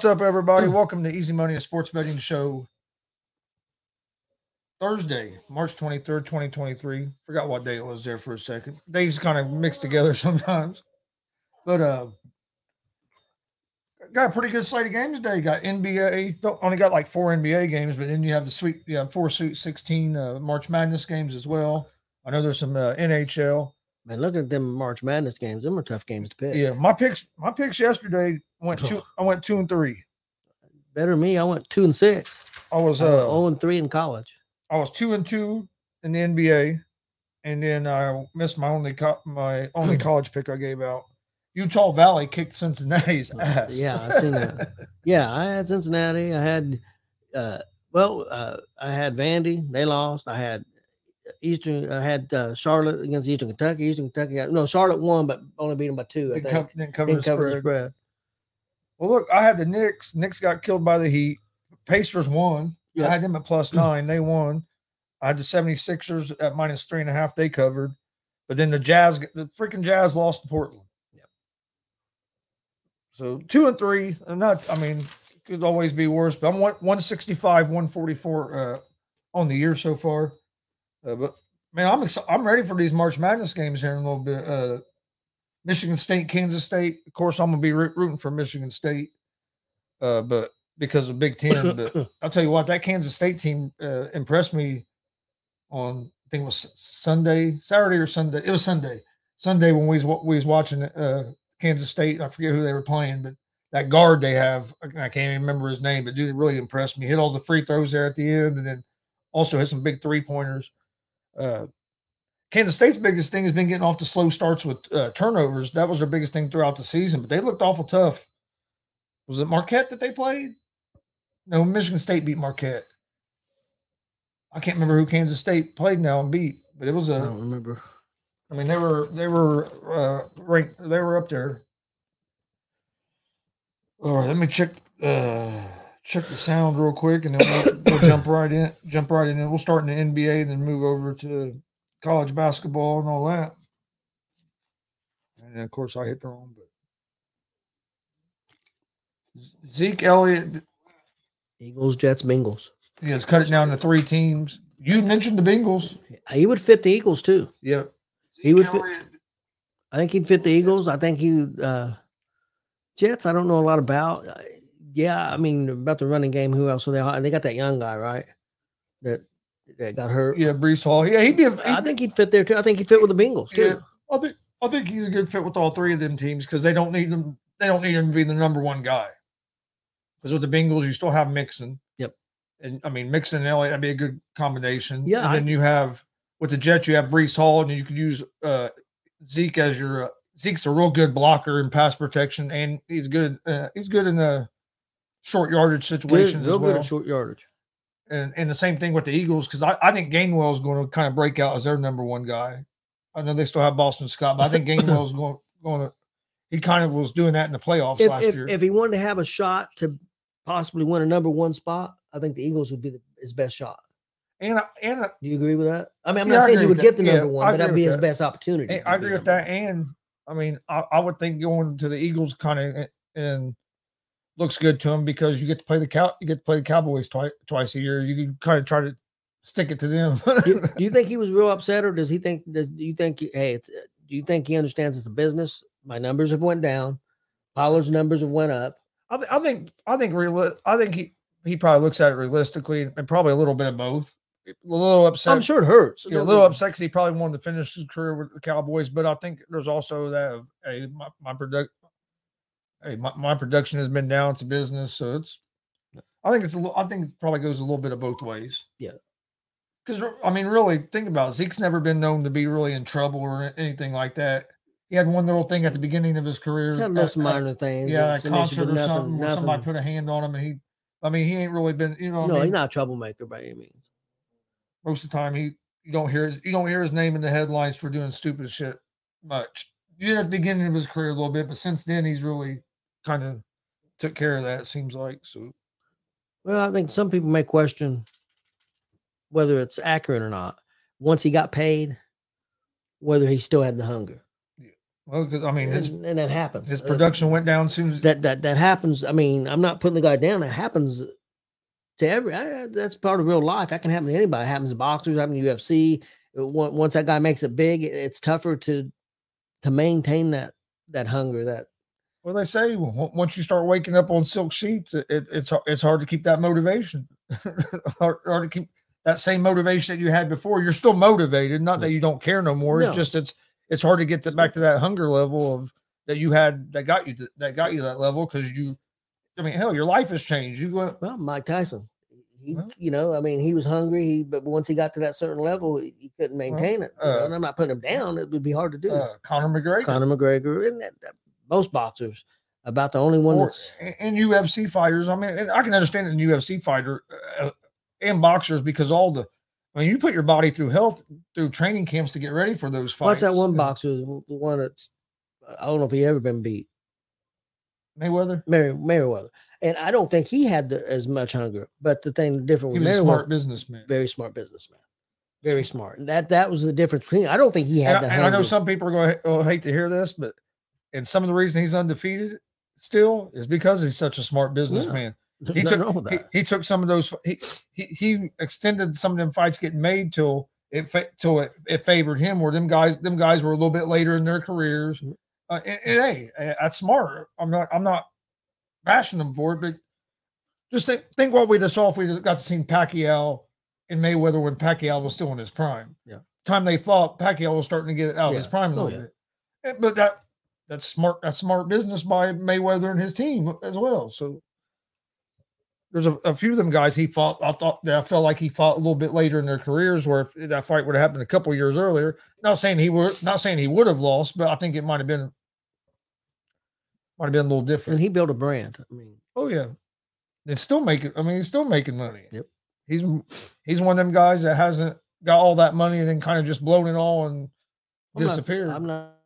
What's up, everybody? Welcome to Easy Money, a sports betting show. Thursday, March 23rd, 2023. Forgot what day it was there for a second. Days kind of mixed together sometimes. But uh got a pretty good slate of games today. Got NBA, only got like four NBA games, but then you have the sweet, yeah, four sweet 16 uh, March Madness games as well. I know there's some uh, NHL. Man, look at them March Madness games. Them are tough games to pick. Yeah, my picks, my picks yesterday went two. I went two and three. Better than me. I went two and six. I was I went uh, oh and three in college. I was two and two in the NBA, and then I missed my only co- my only college pick I gave out. Utah Valley kicked Cincinnati's ass. Yeah, I seen that. Yeah, I had Cincinnati. I had, uh, well, uh, I had Vandy. They lost. I had Eastern. I had uh, Charlotte against Eastern Kentucky. Eastern Kentucky. got- No, Charlotte won, but only beat them by two. I didn't, think. co- didn't cover Didn't the cover the spread. Well, look, I had the Knicks. Knicks got killed by the Heat. Pacers won. Yeah. I had them at plus nine. They won. I had the 76ers at minus three and a half. They covered. But then the Jazz, the freaking Jazz lost to Portland. Yep. So two and three. I'm not, I mean, could always be worse, but I'm 165, 144 uh, on the year so far. Uh, but man, I'm exci- I'm ready for these March Madness games here in a little bit. Uh, Michigan State, Kansas State. Of course, I'm gonna be rooting for Michigan State, uh, but because of Big Ten. But I'll tell you what, that Kansas State team uh, impressed me on. I think it was Sunday, Saturday or Sunday. It was Sunday. Sunday when we was we was watching uh, Kansas State. I forget who they were playing, but that guard they have, I I can't even remember his name, but dude, it really impressed me. Hit all the free throws there at the end, and then also hit some big three pointers. Uh, Kansas State's biggest thing has been getting off the slow starts with uh, turnovers. That was their biggest thing throughout the season, but they looked awful tough. Was it Marquette that they played? No, Michigan State beat Marquette. I can't remember who Kansas State played now and beat, but it was a. I don't remember. I mean, they were they were uh, ranked. They were up there. All right, let me check uh, check the sound real quick, and then we'll, we'll jump right in. Jump right in. And we'll start in the NBA, and then move over to college basketball and all that. And of course, I hit the wrong. But Zeke Elliott Eagles, Jets, Bengals. he has cut it down to three teams. You mentioned the Bengals. He would fit the Eagles too. Yep. He would Zeke fit- I think he'd fit the Eagles. I think he uh Jets. I don't know a lot about. Uh, Yeah, I mean about the running game. Who else? So they they got that young guy right that that got hurt. Yeah, Breece Hall. Yeah, he'd be. A, I think he'd fit there too. I think he'd fit with the Bengals too. Yeah, I think I think he's a good fit with all three of them teams because they don't need them. They don't need him to be the number one guy. Because with the Bengals, you still have Mixon. Yep. And I mean, Mixon and Elliott that'd be a good combination. Yeah, And I- then you have with the Jets, you have Breece Hall, and you could use uh, Zeke as your. Uh, Zeke's a real good blocker in pass protection, and he's good. Uh, he's good in the short yardage Good, situations real as well. good at short yardage. And and the same thing with the Eagles because I, I think Gainwell is going to kind of break out as their number one guy. I know they still have Boston Scott, but I think Gainwell is going going to. He kind of was doing that in the playoffs If, last if, year. if he wanted to have a shot to possibly win a number one spot, I think the Eagles would be the, his best shot. and I- and I- Do you agree with that? I mean, I'm Yeah, not I saying he would get the number Yeah, one, but that'd be his that. best opportunity. I agree with that. And I mean, I, I would think going to the Eagles kind of and looks good to him because you get to play the cow you get to play the Cowboys twice twice a year. You can kind of try to stick it to them. do, do you think he was real upset, or does he think? Does do you think? Hey, it's, do you think he understands it's a business? My numbers have went down. Pollard's numbers have went up. I, th- I think I think real I think he he probably looks at it realistically and probably a little bit of both. A little upset. I'm sure it hurts. you know, a little upset because he probably wanted to finish his career with the Cowboys, but I think there's also that of hey, my, my product hey, my, my production has been down to business. So it's I think it's a little I think it probably goes a little bit of both ways. Yeah. Because I mean, really think about it. Zeke's never been known to be really in trouble or anything like that. He had one little thing at the mm. beginning of his career. It's had at- those at- minor things. yeah, uh, it's a concert or nothing- something where somebody put a hand on him and he I mean, he ain't really been, you know, what I No, mean? he's not a troublemaker by any means. most of the time he you don't hear his, you don't hear his name in the headlines for doing stupid shit much. You did at the beginning of his career a little bit, but since then he's really kind of took care of that. It seems like so. Well, I think some people may question whether it's accurate or not. Once he got paid, whether he still had the hunger. Well, I mean, his and, and that happens. his Uh, production went down soon as that that that happens. I mean, I'm not putting the guy down. That happens to every. I, that's part of real life. That can happen to anybody. It happens to boxers. Happens to UFC. Uh, Once that guy makes it big, it's tougher to to maintain that that hunger. That Well, they say once you start waking up on silk sheets, it, it, it's it's hard to keep that motivation, hard, hard to keep that same motivation that you had before. You're still motivated, not that you don't care no more. No. It's just it's it's hard to get to, back to that hunger level of that you had that got you to, that got you that level because you. I mean, hell, your life has changed. You go, well, Mike Tyson. He, Well- you know, I mean, he was hungry. He, but once he got to that certain level, he, he couldn't maintain it. you know, uh, and I'm not putting him down. It would be hard to do. uh, Conor McGregor. Conor McGregor and that, that- most boxers about the only one or, that's and UFC fighters. I mean, and I can understand a UFC fighter uh, and boxers because all the, I mean, you put your body through health through training camps to get ready for those fights. what's that one boxer, the one that's I don't know if he ever been beat. Mayweather. Mary Merriweather. And I don't think he had the, as much hunger. But the thing different He was a smart businessman. very smart businessman. Very smart. And that that was the difference between I don't think he had And, I, and I know some people are going to hate to hear this, but and some of the reason he's undefeated still is because he's such a smart businessman. There's He took he, he took some of those he, he he extended some of them fights getting made till it fa- till it, it favored him where them guys them guys were a little bit later in their careers. Mhm. Uh, and, and hey, that's smart. I'm not I'm not bashing them for it, but just think think what we just saw if we got to see Pacquiao and Mayweather when Pacquiao was still in his prime. Yeah. Time they fought, Pacquiao was starting to get out of his prime a Oh, little yeah. bit. Eh, But that that's smart. That's smart business by Mayweather and his team as well. So there's a, a few of them guys he fought. I thought that I felt like he fought a little bit later in their careers, where if that fight would have happened a couple years earlier. Not saying he would, not saying he would have lost, but I think it might have been might have been a little different. And he built a brand. I mean, Oh yeah, and still making. I mean, he's still making money. Yep. He's he's one of them guys that hasn't got all that money and then kind of just blown it all and I'm not- disappeared. I'm not,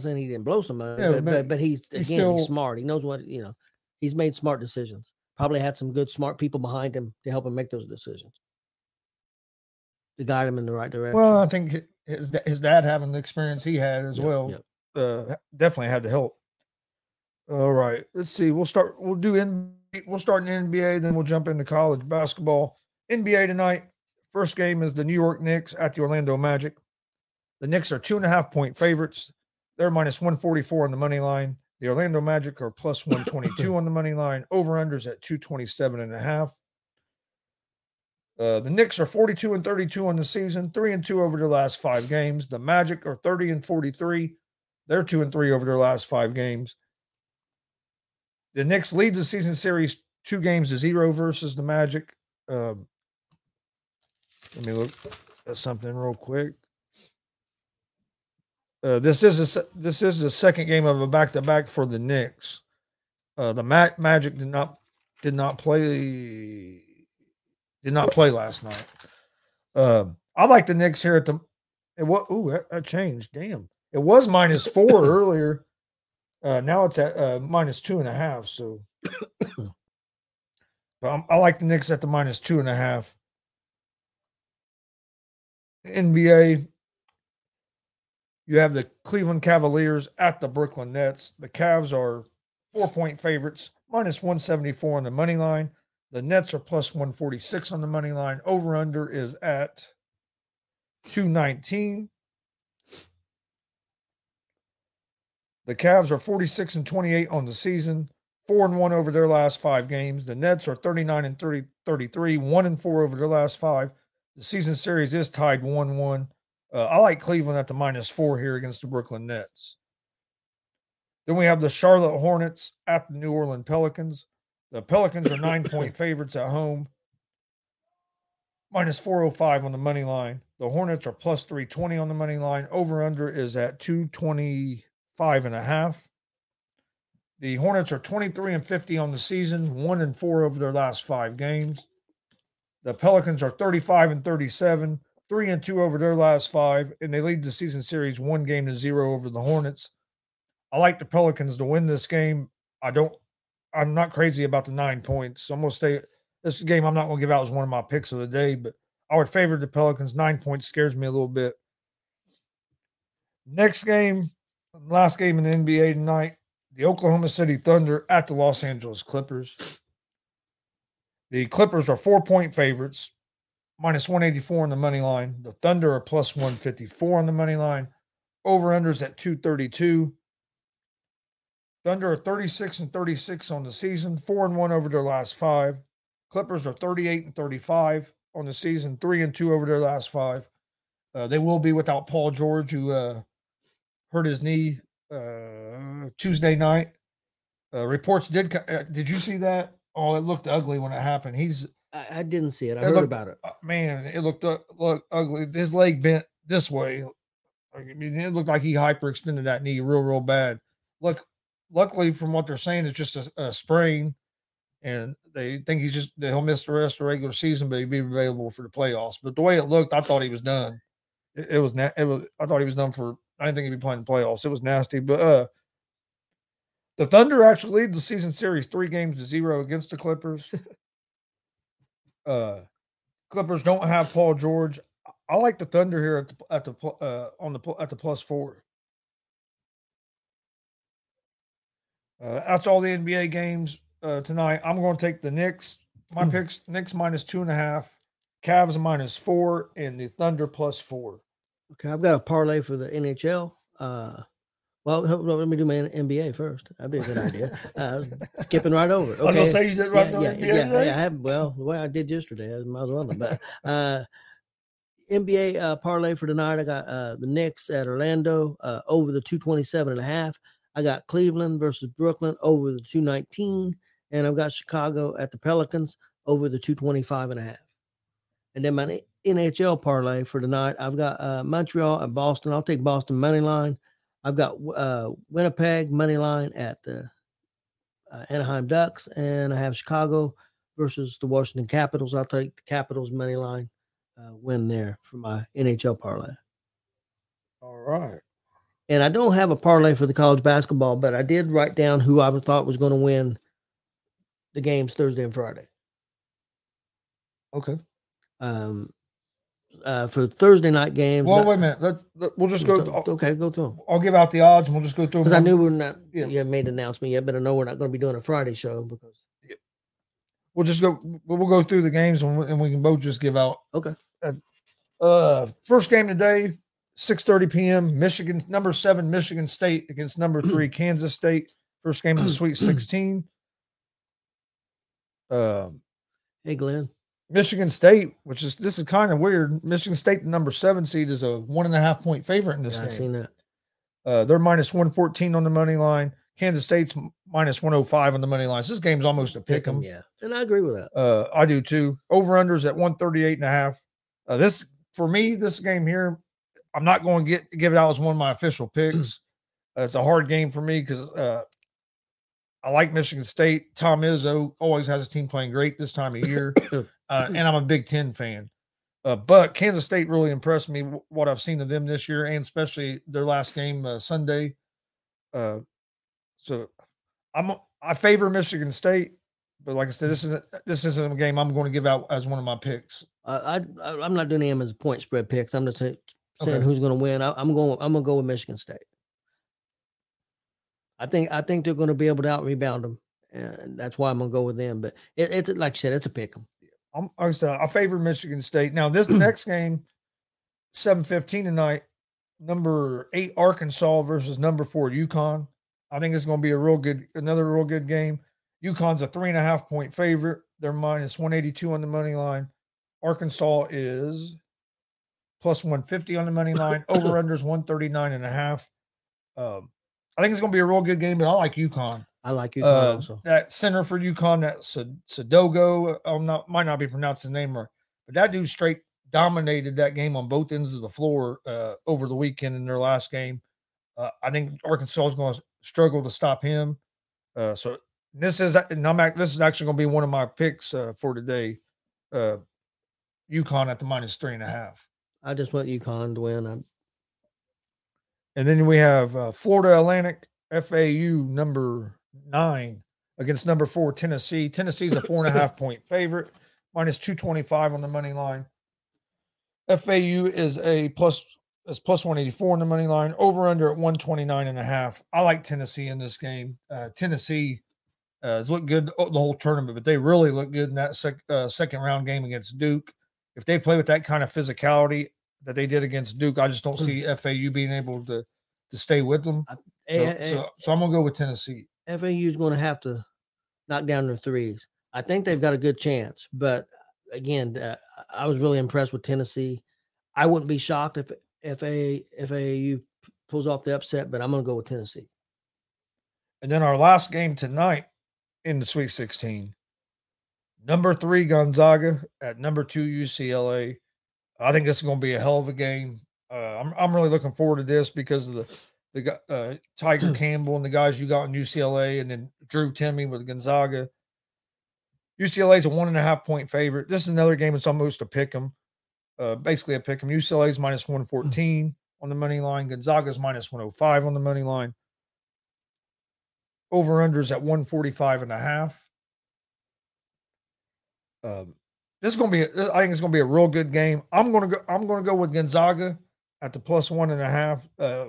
saying he didn't blow some money, Yeah, but, but but but he's again still- he's smart. He knows what you know. He's made smart decisions. Probably had some good smart people behind him to help him make those decisions. To guide him in the right direction. well, I think his his dad having the experience he had as Yep, well yep. uh, definitely had to help. All right, let's see. We'll start. We'll do in. We'll start in NBA, then we'll jump into college basketball. NBA tonight. First game is the New York Knicks at the Orlando Magic. The Knicks are two and a half point favorites. They're minus 144 on the money line. The Orlando Magic are plus 122 on the money line. Over unders at 227 and a half. Uh, the Knicks are 42 and 32 on the season, three and two over their last five games. The Magic are 30 and 43. They're two and three over their last five games. The Knicks lead the season series two games to zero versus the Magic. Um, let me look at something real quick. Uh, this is a, this is the second game of a back to back for the Knicks. Uh, the Ma- Magic did not did not play did not play last night. Um, I like the Knicks here at the. It was ooh that, that changed. Damn, it was minus four earlier. Uh, now it's at uh, minus two and a half. So, but I'm, I like the Knicks at the minus two and a half. NBA, you have the Cleveland Cavaliers at the Brooklyn Nets. The Cavs are four point favorites, minus 174 on the money line. The Nets are plus 146 on the money line. Over under is at 219. The Cavs are 46 and 28 on the season, 4 and 1 over their last 5 games. The Nets are 39 and 30, 33, 1 and 4 over their last 5. The season series is tied 1-1. Uh, I like Cleveland at the minus 4 here against the Brooklyn Nets. Then we have the Charlotte Hornets at the New Orleans Pelicans. The Pelicans are 9-point favorites at home. Minus 405 on the money line. The Hornets are plus 320 on the money line. Over under is at 225 and a half. The Hornets are 23 and 50 on the season, 1 and 4 over their last 5 games. The Pelicans are 35 and 37, 3 and 2 over their last 5, and they lead the season series 1 game to 0 over the Hornets. I like the Pelicans to win this game. I don't I'm not crazy about the 9 points. So I'm to stay this game I'm not going to give out as one of my picks of the day, but I would favor the Pelicans. 9 points scares me a little bit. Next game, Last game in the NBA tonight, the Oklahoma City Thunder at the Los Angeles Clippers. The Clippers are four point favorites, minus 184 on the money line. The Thunder are plus 154 on the money line. Over unders at 232. Thunder are 36 and 36 on the season, four and one over their last five. Clippers are 38 and 35 on the season, three and two over their last five. Uh, they will be without Paul George, who uh, hurt his knee uh, Tuesday night. Uh, reports did. Uh, did you see that? Oh, it looked ugly when it happened. He's. I, I didn't see it. I it heard looked- about it. uh, Man, it looked uh, look ugly. His leg bent this way. I mean, it looked like he hyperextended that knee real, real bad. Look, luckily, from what they're saying, it's just a, a sprain, and they think he's just that he'll miss the rest of the regular season, but he'll be available for the playoffs. But the way it looked, I thought he was done. It, it was na- it was. I thought he was done for. I didn't think he'd be playing the playoffs. It was nasty, but uh, the Thunder actually lead the season series three games to zero against the Clippers. uh, Clippers don't have Paul George. I like the Thunder here at the at the uh, on the at the plus four. Uh, that's all the NBA games uh, tonight. I'm going to take the Knicks. My picks: Knicks minus two and a half, Cavs minus four, and the Thunder plus four. Okay, I've got a parlay for the NHL. Uh, well, let me do my NBA first. That'd be a good idea. Uh, skipping right over. it. I was Okay. gonna say you did right yeah, yeah, yeah, yeah, I have. Well, the way I did yesterday, I might as well. But uh, NBA uh, parlay for tonight. I got uh, the Knicks at Orlando uh, over the 227 and a half. I got Cleveland versus Brooklyn over the 219. And I've got Chicago at the Pelicans over the 225 and a half. And then my NHL parlay for tonight, I've got uh, Montreal and Boston. I'll take Boston money line. I've got uh, Winnipeg money line at the uh, Anaheim Ducks, and I have Chicago versus the Washington Capitals. I'll take the Capitals money line uh, win there for my NHL parlay. All right. And I don't have a parlay for the college basketball, but I did write down who I thought was going to win the games Thursday and Friday. Okay. Um, uh, for Thursday night games. Well, wait a minute. Let's let- we'll just go. I'll, okay, go through them. I'll give out the odds, and we'll just go through. Because I knew we are not. Yeah. You made an announcement yet, but I know we're not going to be doing a Friday show because. we'll just go. We'll go through the games, and we, and we can both just give out. Okay. Uh, first game today, six thirty p.m. Michigan number seven Michigan State against number three Kansas State. First game of the Sweet Sixteen. Um, Hey, Glenn. Michigan State, which is this is kind of weird. Michigan State, the number seven seed, is a one and a half point favorite in this Yeah, I've game. seen that. Uh, they're minus 114 on the money line. Kansas State's minus 105 on the money line. So this game's almost a pick 'em. Yeah, and I agree with that. Uh, I do too. Over unders at 138 and a half. Uh, this for me, this game here, I'm not going to get give it out as one of my official picks. Uh, it's a hard game for me because uh, I like Michigan State. Tom Izzo always has a team playing great this time of year, uh, and I'm a Big Ten fan. Uh, but Kansas State really impressed me wh- what I've seen of them this year, and especially their last game uh, Sunday. Uh, so I'm I favor Michigan State, but like I said, this isn't this isn't a game I'm going to give out as one of my picks. I, I I'm not doing them as point spread picks. I'm just saying Okay. who's going to win. I, I'm going. I'm going to go with Michigan State. I think I think they're going to be able to out rebound them, and that's why I'm going to go with them. But it, it's like I said, it's a pick 'em. I'm I said, I favor Michigan State. Now this next game, seven fifteen tonight, number eight Arkansas versus number four UConn. I think it's going to be a real good, another real good game. UConn's a three and a half point favorite. They're minus 182 on the money line. Arkansas is plus 150 on the money line. Over unders 139 and a half. Um, I think it's going to be a real good game, but I like UConn. I like UConn Uh, also. that center for UConn, that Sad- Sadogo, I'm not might not be pronouncing his name right, but that dude straight dominated that game on both ends of the floor uh, over the weekend in their last game. Uh, I think Arkansas is going to struggle to stop him. Uh, so this is and I'm this is actually going to be one of my picks uh, for today. Uh, UConn at the minus three and a half. I just want UConn to win. I, And then we have uh, Florida Atlantic FAU number nine against number four Tennessee. Tennessee's a four and a half point favorite, minus 225 on the money line. FAU is a plus That's plus 184 on the money line. Over under at 129 and a half. I like Tennessee in this game. Uh, Tennessee uh, has looked good the whole tournament, but they really look good in that sec, uh, second round game against Duke. If they play with that kind of physicality that they did against Duke, I just don't see FAU being able to to stay with them. So, A- so, so I'm gonna go with Tennessee. FAU is going to have to knock down their threes. I think they've got a good chance, but again, uh, I was really impressed with Tennessee. I wouldn't be shocked if if a if FAU pulls off the upset, but I'm going to go with Tennessee. And then our last game tonight in the Sweet 16. Number three Gonzaga at number two UCLA. I think this is going to be a hell of a game. Uh, I'm I'm really looking forward to this because of the the uh, Tiger Campbell and the guys you got in UCLA, and then Drew Timme with Gonzaga. UCLA is a one and a half point favorite. This is another game that's almost a pick 'em, uh, basically a pick 'em. UCLA is minus one fourteen on the money line. Gonzaga's minus one hundred five on the money line. Over unders at 145 and a half. Um, this is going to be, I think it's going to be a real good game. I'm going to go, I'm going to go with Gonzaga at the plus one and a half. Uh,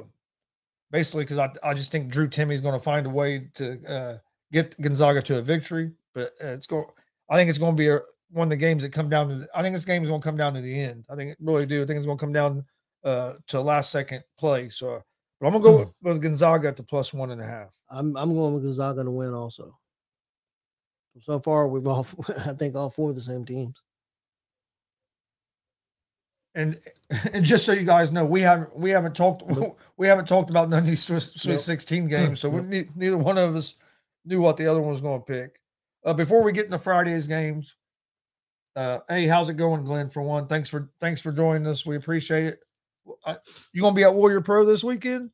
basically, because I, I just think Drew Timme's going to find a way to uh, get Gonzaga to a victory. But uh, it's going, I think it's going to be a, one of the games that come down to, the, I think this game is going to come down to the end. I think it really do. I think it's going to come down uh, to last second play. So, but I'm going to go with, with Gonzaga at the plus one and a half. I'm I'm going with Gonzaga to win also. So far, we've all I think all four of the same teams. And and just so you guys know, we haven't we haven't talked we haven't talked about none of these Swiss, Sweet Nope. 16 games, so we, neither one of us knew what the other one was going to pick. Uh, before we get into Friday's games, uh, hey, how's it going, Glenn? For one, thanks for thanks for joining us. We appreciate it. I, you gonna be at Warrior Pro this weekend?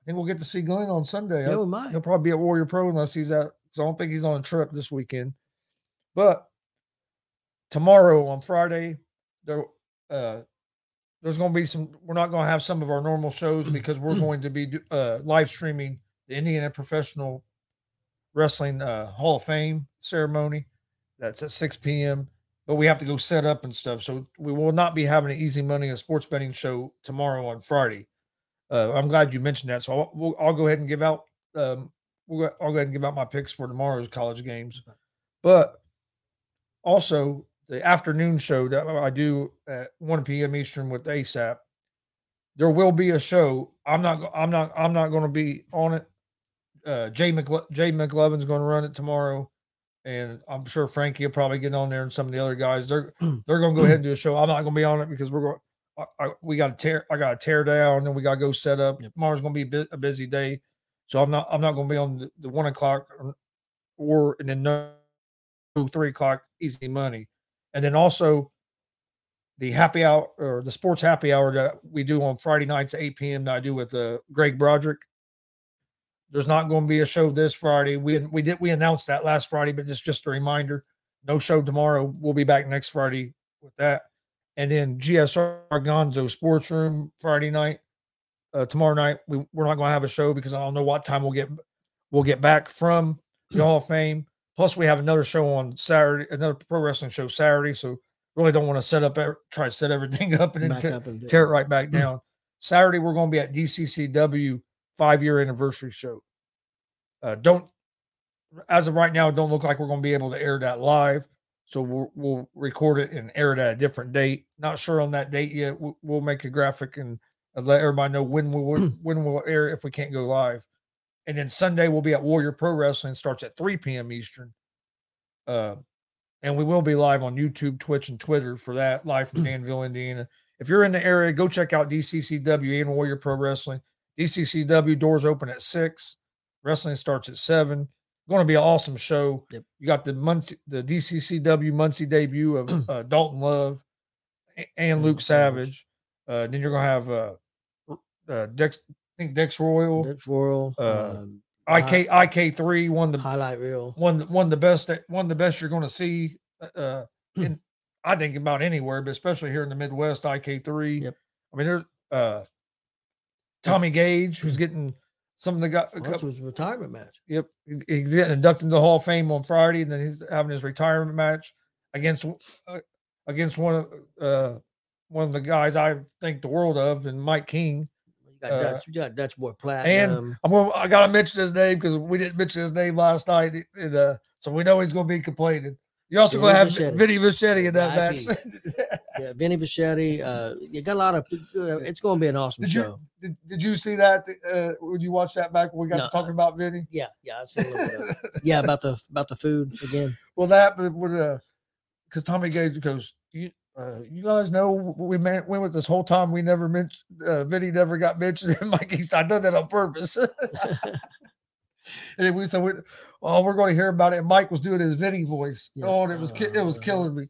I think we'll get to see Glenn on Sunday. Yeah, I- we might. He'll probably be at Warrior Pro unless he's at. Because I don't think he's on a trip this weekend. But tomorrow on Friday, there uh, there's going to be some. We're not going to have some of our normal shows because we're going to be uh, live streaming the Indiana Professional Wrestling uh, Hall of Fame ceremony. That's at 6 p.m. But we have to go set up and stuff, so we will not be having an easy money and sports betting show tomorrow on Friday. Uh, I'm glad you mentioned that. So I'll, we'll, I'll go ahead and give out. Um, we'll go, I'll go ahead and give out my picks for tomorrow's college games. But also the afternoon show that I do at 1 p.m. Eastern with ASAP. There will be a show. I'm not. I'm not. I'm not going to be on it. Uh, Jay McLe- Jay McLevin's going to run it tomorrow, and I'm sure Frankie will probably get on there and some of the other guys. They're they're going to go ahead and do a show. I'm not going to be on it because we're going. I, I, we got to tear. I got to tear down, and we got to go set up. Yep. Tomorrow's going to be a, bit, a busy day, so I'm not. I'm not going to be on the, the one o'clock or, or and then no three o'clock easy money, and then also the happy hour or the sports happy hour that we do on Friday nights at 8 p.m. that I do with uh, Greg Broderick. There's not going to be a show this Friday. We we did we announced that last Friday, but it's just a reminder. No show tomorrow. We'll be back next Friday with that. And then GSR Gonzo Sports Room Friday night. Uh, tomorrow night we, we're not going to have a show because I don't know what time we'll get we'll get back from the Hall of Fame. Plus we have another show on Saturday, another pro wrestling show Saturday. So really don't want to set up try to set everything up and then te- up and tear it right back down. Saturday, we're going to be at DCCW five year anniversary show. Uh, don't, as of right now, don't look like we're going to be able to air that live. So we'll, we'll record it and air it at a different date. Not sure on that date yet. We'll, we'll make a graphic and uh, let everybody know when we'll when we'll air if we can't go live. And then Sunday we'll be at Warrior Pro Wrestling. Starts at 3 p.m. Eastern. Uh, and we will be live on YouTube, Twitch, and Twitter for that live from Danville, Indiana. If you're in the area, go check out DCCW and Warrior Pro Wrestling. DCCW doors open at six. Wrestling starts at seven. Going to be an awesome show. Yep. You got the Muncie, the DCCW Muncie debut of uh, Dalton Love and Luke Savage. Savage. Uh, then you're going to have uh, uh, Dex, I think Dex Royal, Dutch Royal, Uh, um, IK IK three, one of the highlight reel. one one the best that- one the best you're going to see uh in I think about anywhere, but especially here in the Midwest, IK3. Yep. I mean, there's uh Tommy Gage, who's getting some of the guys. Well, was retirement match. Yep, he- he's getting inducted into the Hall of Fame on Friday, and then he's having his retirement match against uh, against one of uh one of the guys I think the world of, and Mike King. You got Uh, Dutch, you got Dutch boy And. I'm gonna, I gotta mention his name because we didn't mention his name last night, and, uh, so we know he's gonna be complaining. You also gonna have Vinny Vichetti. Vinny Vichetti in that VIP. match. yeah, Vinny Vichetti. Uh, you got a lot of. Uh, it's going to be an awesome Did you- show. did, did you see that? Uh, when you watch that back when we got No, to talking about Vinny? Yeah, yeah, I see a little bit of. Yeah, about the about the food again. Well, that but would uh, because Tommy Gage goes, you uh, you guys know we man, went with this whole time. We never mentioned uh, Vinny never got mentioned. And Mikey said, I done that on purpose. and we said, we, oh, we're going to hear about it. And Mike was doing his Vinny voice. Yeah. Oh, and it was ki- it was Uh, killing me.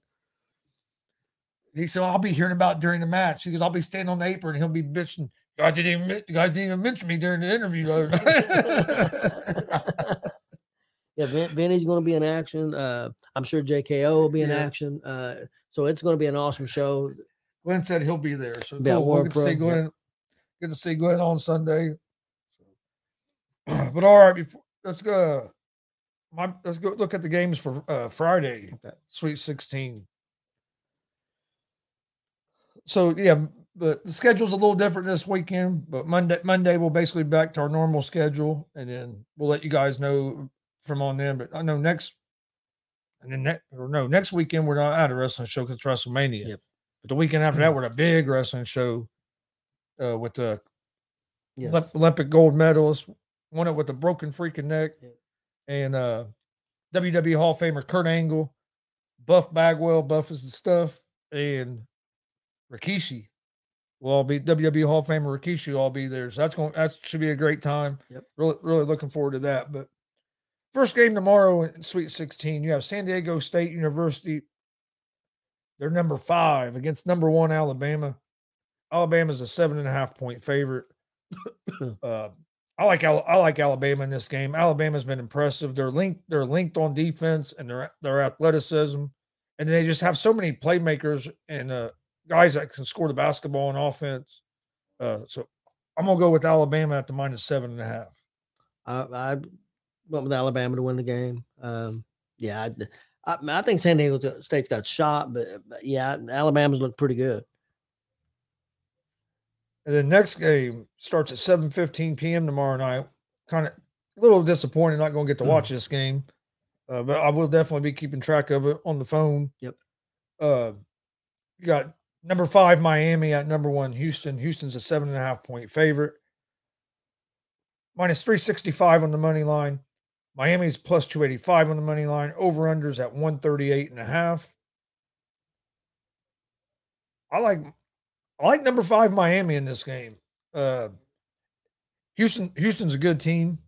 He said, I'll be hearing about it during the match. He goes, I'll be standing on the apron and he'll be bitching. You guys didn't even, you guys didn't even mention me during the interview. the other night." yeah, Vin, Vinny's going to be in action. Uh, I'm sure JKO will be in Yeah. action. Uh, so it's going to be an awesome show. Glenn said he'll be there. So Be at cool. We'll get to see yeah. Glenn. Get to see Glenn on Sunday. But all right, before, let's go. My, let's go look at the games for uh, Friday, Okay. Sweet 16. So yeah, but the schedule's a little different this weekend. But Monday, Monday we'll basically be back to our normal schedule, and then we'll let you guys know from on then. But I know next, and then ne- or no, next weekend we're not at a wrestling show because it's WrestleMania. Yep. But the weekend after that, we're at a big wrestling show uh, with the Yes. Olymp- Olympic gold medalist, it with a broken freaking neck, Yep. and uh, WWE Hall of Famer Kurt Angle, Buff Bagwell, Buff is the stuff, and Rikishi will all be WWE Hall of Famer Rikishi will all be there. So that's going that should be a great time. Yep. Really, really looking forward to that. But first game tomorrow in Sweet 16, you have San Diego State University. They're number five against number one Alabama. Alabama's a seven and a half point favorite. uh, I like I like Alabama in this game. Alabama's been impressive. They're linked. They're linked on defense and their their athleticism, and they just have so many playmakers and uh, guys that can score the basketball on offense. Uh, so I'm gonna go with Alabama at the minus seven and a half. I, I went with Alabama to win the game. Um, yeah, I, I, I think San Diego State's got shot, but, but yeah, Alabama's looked pretty good. And the next game starts at 7:15 p.m. tomorrow night. Kind of a little disappointed not going to get to Mm. watch this game, uh, but I will definitely be keeping track of it on the phone. Yep. Uh, you got number five Miami at number one Houston. Houston's a seven and a half point favorite. Minus 365 on the money line. Miami's plus 285 on the money line. Over unders at 138 and a half. I like I like number five Miami in this game. Uh, Houston, Houston's a good team.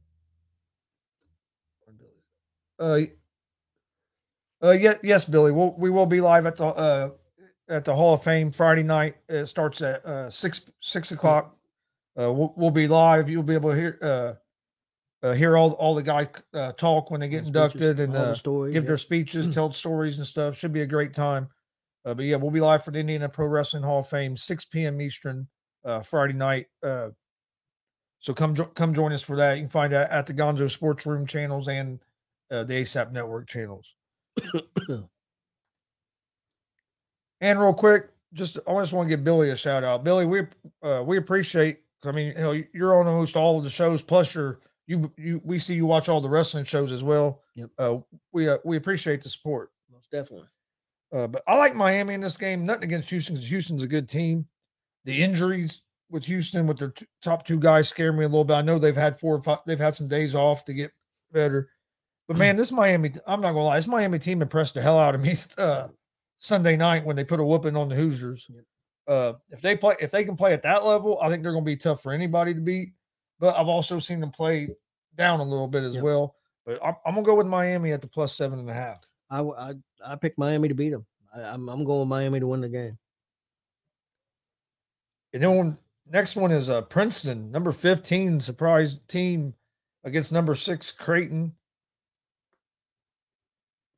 Uh, uh, yeah, yes, Billy. We'll, we will be live at the uh, at the Hall of Fame Friday night. It starts at uh, six six o'clock. Uh, we'll, we'll be live. You'll be able to hear uh, uh, hear all all the guys uh, talk when they get Speeches, inducted and uh, stories, give yeah. their speeches, tell stories and stuff. Should be a great time. Uh, but yeah, we'll be live for the Indiana Pro Wrestling Hall of Fame, 6 p.m. Eastern, uh, Friday night. Uh, so come jo- come join us for that. You can find that at the Gonzo Sports Room channels and uh, the ASAP Network channels. and real quick, just I just want to give Billy a shout out. Billy, we uh, we appreciate. I mean, you know, you're on almost all of the shows. Plus, you're you you we see you watch all the wrestling shows as well. Yep. Uh, we uh, we appreciate the support. Most definitely. Uh, but I like Miami in this game. Nothing against Houston because Houston's a good team. The injuries with Houston with their t- top two guys scare me a little bit. I know they've had four or five, they've had some days off to get better. But man, this Miami, I'm not gonna lie, this Miami team impressed the hell out of me uh, Sunday night when they put a whooping on the Hoosiers. Uh, if they play, if they can play at that level, I think they're gonna be tough for anybody to beat. But I've also seen them play down a little bit as Yep. well. But I'm, I'm gonna go with Miami at the plus seven and a half. I I picked Miami to beat them. I, I'm, I'm going with Miami to win the game. And then one, next one is uh, Princeton, number 15 surprise team against number six Creighton.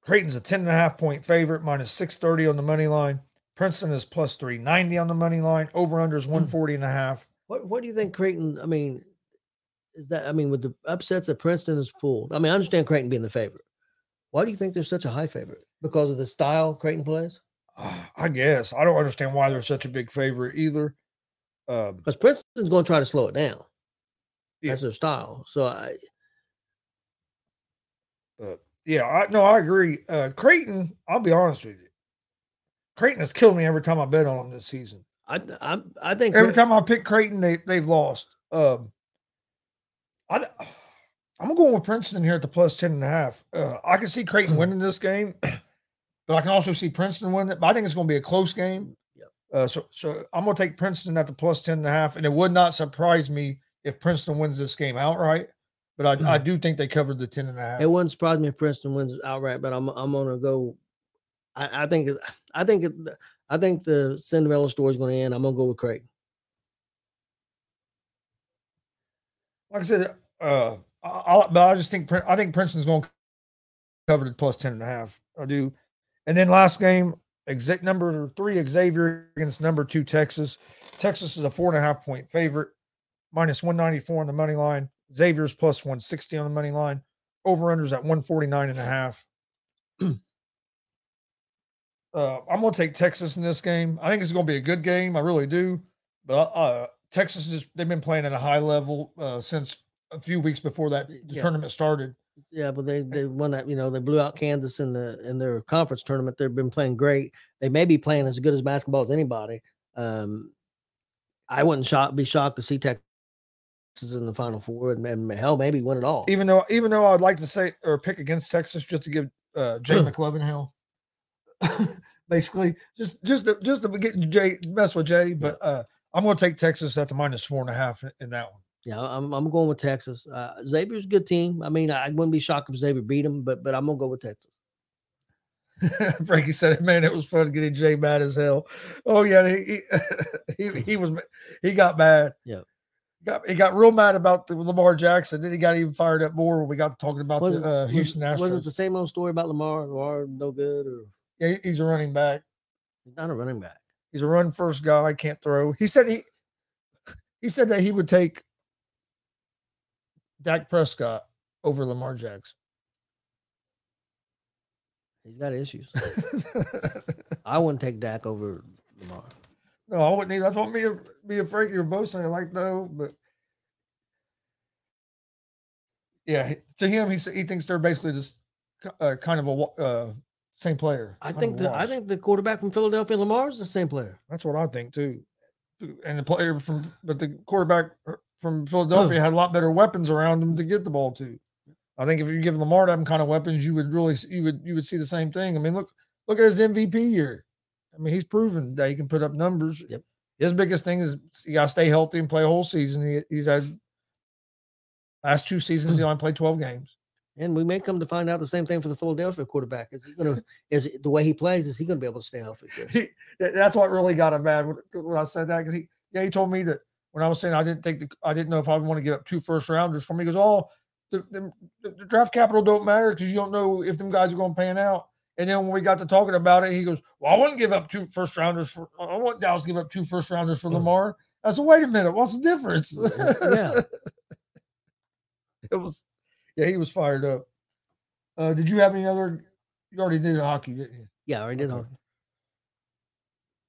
Creighton's a 10 and a half point favorite, minus 630 on the money line. Princeton is plus 390 on the money line. Over under is 140 and a half. What What do you think Creighton? I mean, is that I mean with the upsets that Princeton has pulled? I mean, I understand Creighton being the favorite. Why do you think they're such a high favorite? Because of the style Creighton plays? I guess I don't understand why they're such a big favorite either. Um, Because Princeton's going to try to slow it down. Yeah. That's their style. So I, but yeah, I no, I agree. Uh, Creighton, I'll be honest with you. Creighton has killed me every time I bet on them this season. I, I, I think Every time I pick Creighton, they they've lost. Um, I I'm going with Princeton here at the plus 10 and a half. Uh, I can see Creighton winning this game, but I can also see Princeton winning it. But I think it's going to be a close game. Uh, so so I'm going to take Princeton at the plus 10 and a half, and it would not surprise me if Princeton wins this game outright. But I, I do think they covered the 10 and a half. it wouldn't surprise me if Princeton wins outright. But I'm, I'm going to go. I, I think, I think, I think the Cinderella story is going to end. I'm going to go with Craig. Like I said, uh, I, but I just think I think Princeton's going to cover the plus 10 and a half. I do. And then last game, exec number three, Xavier against number two, Texas. Texas is a four and a half point favorite, minus 194 on the money line. Xavier's plus 160 on the money line. Over unders at 149 and a half. uh, I'm going to take Texas in this game. I think it's going to be a good game. I really do. But uh, Texas is they've been playing at a high level uh, since a few weeks before that the Yeah. tournament started. Yeah, but they they won that. You know, they blew out Kansas in the in their conference tournament. They've been playing great. They may be playing as good as basketball as anybody. Um, I wouldn't shock be shocked to see Texas in the Final Four and, and hell maybe win it all. Even though even though I'd like to say or pick against Texas just to give uh, Jay McLovin hell. Basically, just just to, just to get Jay mess with Jay, but uh, I'm going to take Texas at the minus four and a half in, that one. Yeah, I'm I'm going with Texas. Uh, Xavier's a good team. I mean, I wouldn't be shocked if Xavier beat them, but but I'm gonna go with Texas. Frankie said, "Man, it was fun getting Jay mad as hell." Oh yeah, he he, he, he was he got mad. Yeah. got he got real mad about the Lamar Jackson. Then he got even fired up more when we got talking about Was the it, uh, Houston Astros. was it the same old story about Lamar? Lamar no good, or yeah, he's a running back. he's not a running back? He's a run first guy. Can't throw. He said he he said that he would take Dak Prescott over Lamar Jackson. He's got issues. I wouldn't take Dak over Lamar. No, I wouldn't either. That's what me, me and Frankie are both saying. Like, no, but yeah, to him, he he thinks they're basically just uh, kind of a uh, same player. I think the I think the quarterback from Philadelphia, Lamar, is the same player. that's what I think too. And the player from, but the quarterback uh, from Philadelphia had a lot better weapons around him to get the ball to. I think if you give Lamar them kind of weapons, you would really you would you would see the same thing. I mean, look look at his MVP year. I mean, he's proven that he can put up numbers. Yep. His biggest thing is you got to stay healthy and play a whole season. He, he's had last two seasons he only played twelve games. And we may come to find out the same thing for the Philadelphia quarterback. Is he gonna is the way he plays? Is he gonna be able to stay healthy? He, that's what really got him mad when, I said that because he yeah he told me that when I was saying I didn't think the, I didn't know if I would want to give up two first rounders for me. He goes, oh, the, the, the draft capital don't matter because you don't know if them guys are going to pan out. And then when we got to talking about it, he goes, well, I wouldn't give up two first rounders for. I want Dallas to give up two first rounders for mm. Lamar. I said, wait a minute, what's the difference? Yeah. it was, yeah, he was fired up. Uh, did you have any other? You already did hockey, didn't you? Yeah, I already did. Okay.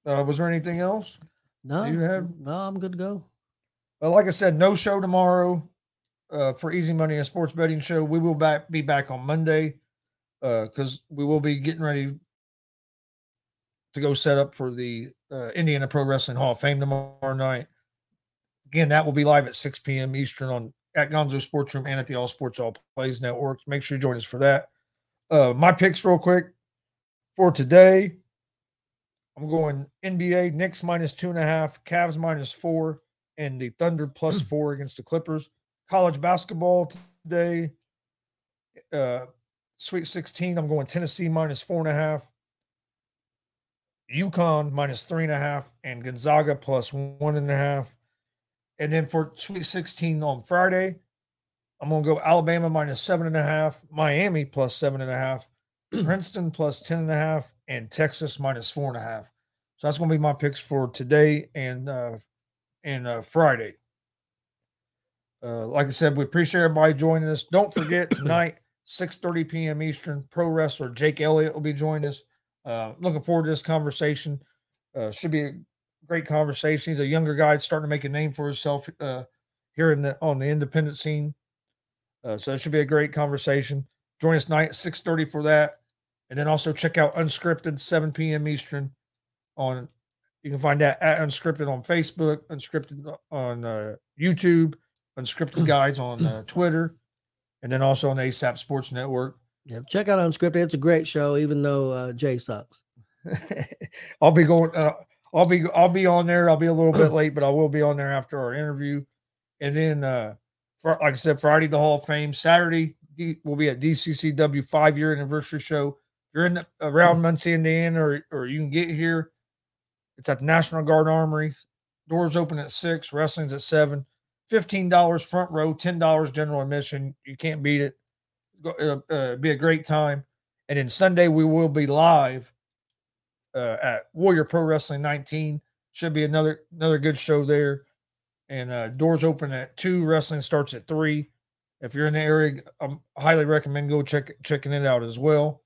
hockey. Uh, was there anything else? No, you have- no, I'm good to go. Well, like I said, no show tomorrow uh, for Easy Money and Sports Betting Show. We will back be back on Monday because we will be getting ready to go set up for the uh, Indiana Pro Wrestling Hall of Fame tomorrow night. Again, that will be live at 6 p.m. Eastern on at Gonzo Sports Room and at the All Sports All Plays Network. Make sure you join us for that. Uh, my picks, real quick, for today. I'm going NBA Knicks minus two and a half, Cavs minus four, and the Thunder plus four against the Clippers. College basketball today, uh, Sweet 16. I'm going Tennessee minus four and a half, UConn minus three and a half, and Gonzaga plus one and a half. And then for Sweet 16 on Friday, I'm going to go Alabama minus seven and a half, Miami plus seven and a half, Princeton plus ten and a half, and Texas minus four and a half. So that's going to be my picks for today and uh, and uh, Friday. Uh, like I said, we appreciate everybody joining us. Don't forget tonight, 6:30 p.m. Eastern, pro wrestler Jake Elliott will be joining us. Uh, looking forward to this conversation. Uh, should be a great conversation. He's a younger guy starting to make a name for himself uh, here in the on the independent scene. Uh, so it should be a great conversation. Join us tonight at 6:30 for that. And then also check out Unscripted, 7 p.m. Eastern on you can find that at Unscripted on Facebook, Unscripted on uh, YouTube, Unscripted Guys on uh, Twitter, and then also on the ASAP Sports Network. Yeah, check out Unscripted. It's a great show, even though uh, Jay sucks. I'll be going. Uh, I'll be. I'll be on there. I'll be a little bit late, but I will be on there after our interview. And then, uh, for, like I said, Friday the Hall of Fame. Saturday D, we'll be at DCCW five year anniversary show. If you're in the, around Muncie, Indiana, or or you can get here, it's at the National Guard Armory. Doors open at six. Wrestling's at seven. Fifteen dollars front row. Ten dollars general admission. You can't beat it. It'll uh, be a great time. And then Sunday we will be live uh, at Warrior Pro Wrestling 19. Should be another another good show there. And uh, doors open at two. Wrestling starts at three. If you're in the area, I highly recommend go check checking it out as well.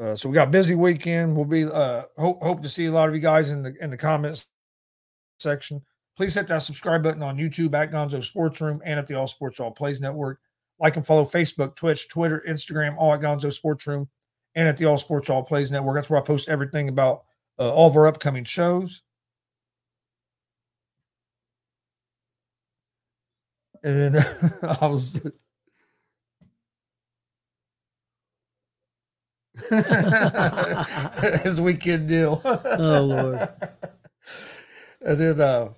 Uh, so we got busy weekend. We'll be uh, hope hope to see a lot of you guys in the in the comments section. Please hit that subscribe button on YouTube at Gonzo Sports Room and at the All Sports All Plays Network. Like and follow Facebook, Twitch, Twitter, Instagram, all at Gonzo Sports Room and at the All Sports All Plays Network. That's where I post everything about uh, all of our upcoming shows. And then I was. His weekend deal. Oh, Lord. And then uh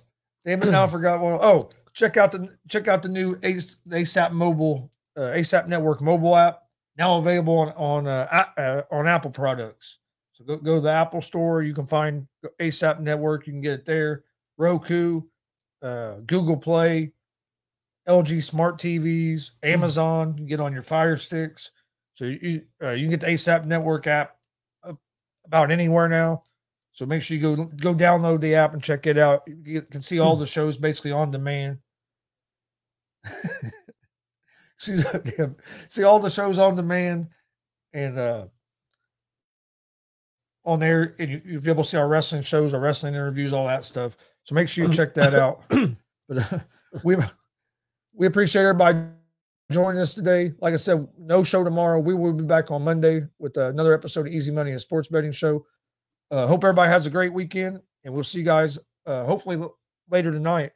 damn it, now I forgot one. Oh, check out the check out the new ASAP mobile uh, ASAP network mobile app now available on on uh, uh, on Apple products. So go go to the Apple store. You can find ASAP network. You can get it there. Roku, uh, Google Play, LG smart TVs, Amazon. You can get on your Fire Sticks. So you uh, you can get the ASAP network app about anywhere now. So make sure you go go download the app and check it out. You can see all the shows basically on demand. see, see all the shows on demand and uh on there and you, you'll be able to see our wrestling shows, our wrestling interviews, all that stuff. So make sure you check that out. but uh, we we appreciate everybody joining us today. Like I said, no show tomorrow. We will be back on Monday with another episode of Easy Money and Sports Betting Show. Uh, hope everybody has a great weekend, and we'll see you guys uh, hopefully later tonight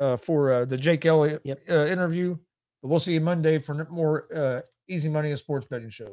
uh, for uh, the Jake Elliott Yep. uh, interview. But we'll see you Monday for more uh, Easy Money and Sports Betting Show.